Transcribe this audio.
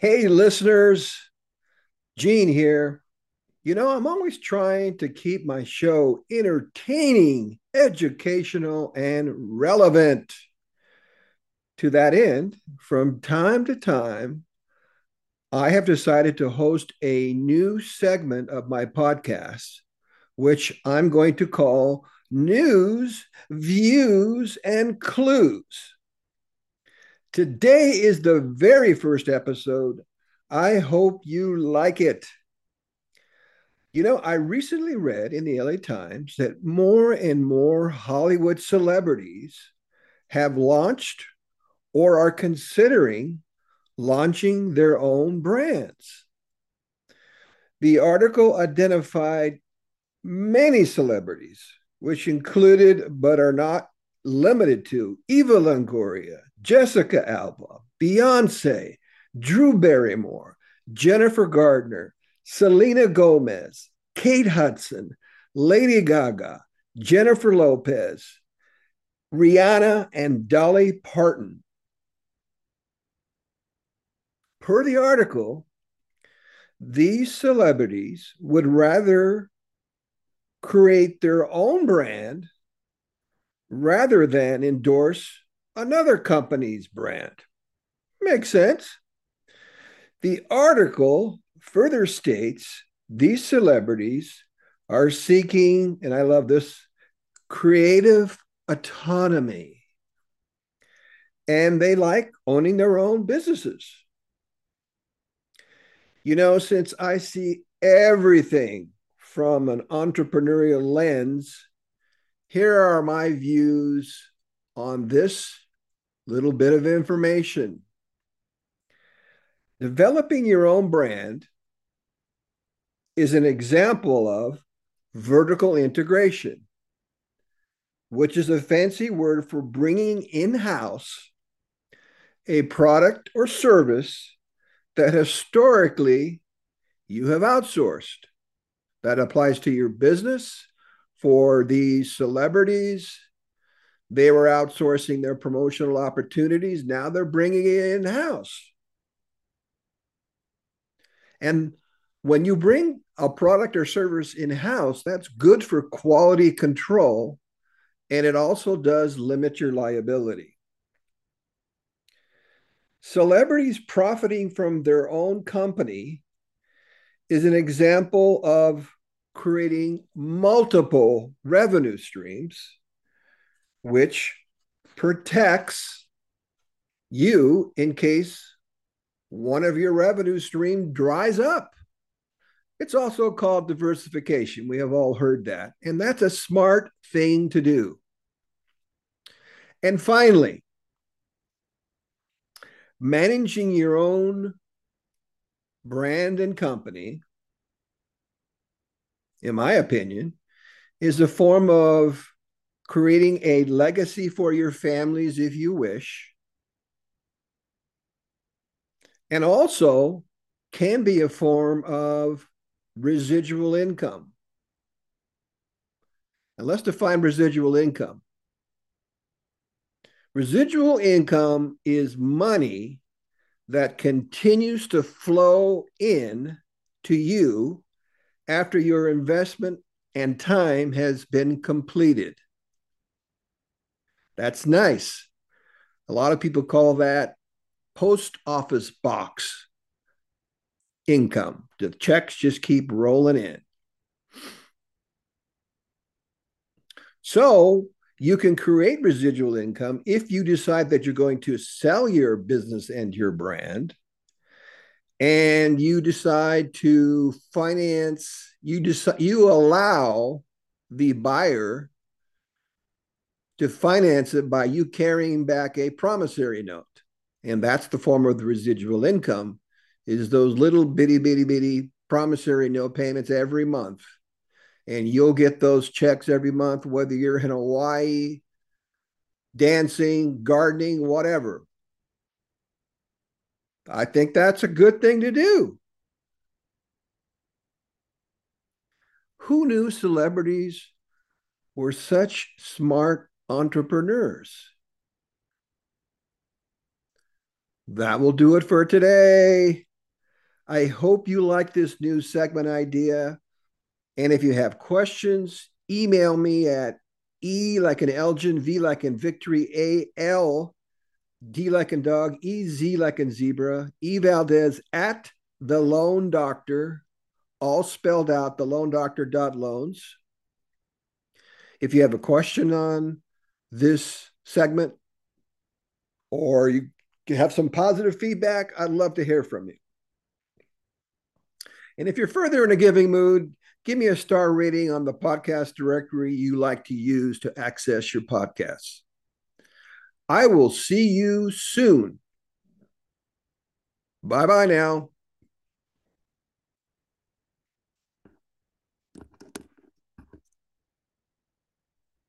Hey, listeners, Gene here. You know, I'm always trying to keep my show entertaining, educational, and relevant. To that end, from time to time, I have decided to host a new segment of my podcast, which I'm going to call News, Views, and Clues. Today is the very first episode. I hope you like it. You know, I recently read in the LA Times that more and more Hollywood celebrities have launched or are considering launching their own brands. The article identified many celebrities, which included but are not limited to Eva Longoria, Jessica Alba, Beyonce, Drew Barrymore, Jennifer Gardner, Selena Gomez, Kate Hudson, Lady Gaga, Jennifer Lopez, Rihanna, and Dolly Parton. Per the article, these celebrities would rather create their own brand rather than endorse another company's brand. Makes sense. The article further states these celebrities are seeking, and I love this, creative autonomy. And they like owning their own businesses. You know, since I see everything from an entrepreneurial lens, here are my views on this little bit of information. Developing your own brand is an example of vertical integration, which is a fancy word for bringing in house a product or service that historically you have outsourced. That applies to your business for these celebrities they were outsourcing their promotional opportunities. Now they're bringing it in house. And when you bring a product or service in house, that's good for quality control. And it also does limit your liability. Celebrities profiting from their own company is an example of creating multiple revenue streams which protects you in case one of your revenue stream dries up. It's also called diversification. We have all heard that. And that's a smart thing to do. And finally, managing your own brand and company, in my opinion, is a form of creating a legacy for your families if you wish, and also can be a form of residual income. And let's define residual income. Residual income is money that continues to flow in to you after your investment and time has been completed. That's nice. A lot of people call that post office box income. The checks just keep rolling in. So you can create residual income if you decide that you're going to sell your business and your brand and you decide to finance you decide you allow the buyer to finance it by you carrying back a promissory note. And that's the form of the residual income is those little bitty, bitty, bitty promissory note payments every month. And you'll get those checks every month, whether you're in Hawaii, dancing, gardening, whatever. I think that's a good thing to do. Who knew celebrities were such smart entrepreneurs. That will do it for today. I hope you like this new segment idea. And if you have questions, email me at E like an Elgin, V like in victory, A L, D like in dog, E Z like in zebra, E Valdez at the loan doctor, all spelled out, the loan doctor dot loans. If you have a question on this segment or you can have some positive feedback, I'd love to hear from you. And if you're further in a giving mood, give me a star rating on the podcast directory you like to use to access your podcasts. I will see you soon. Bye bye now.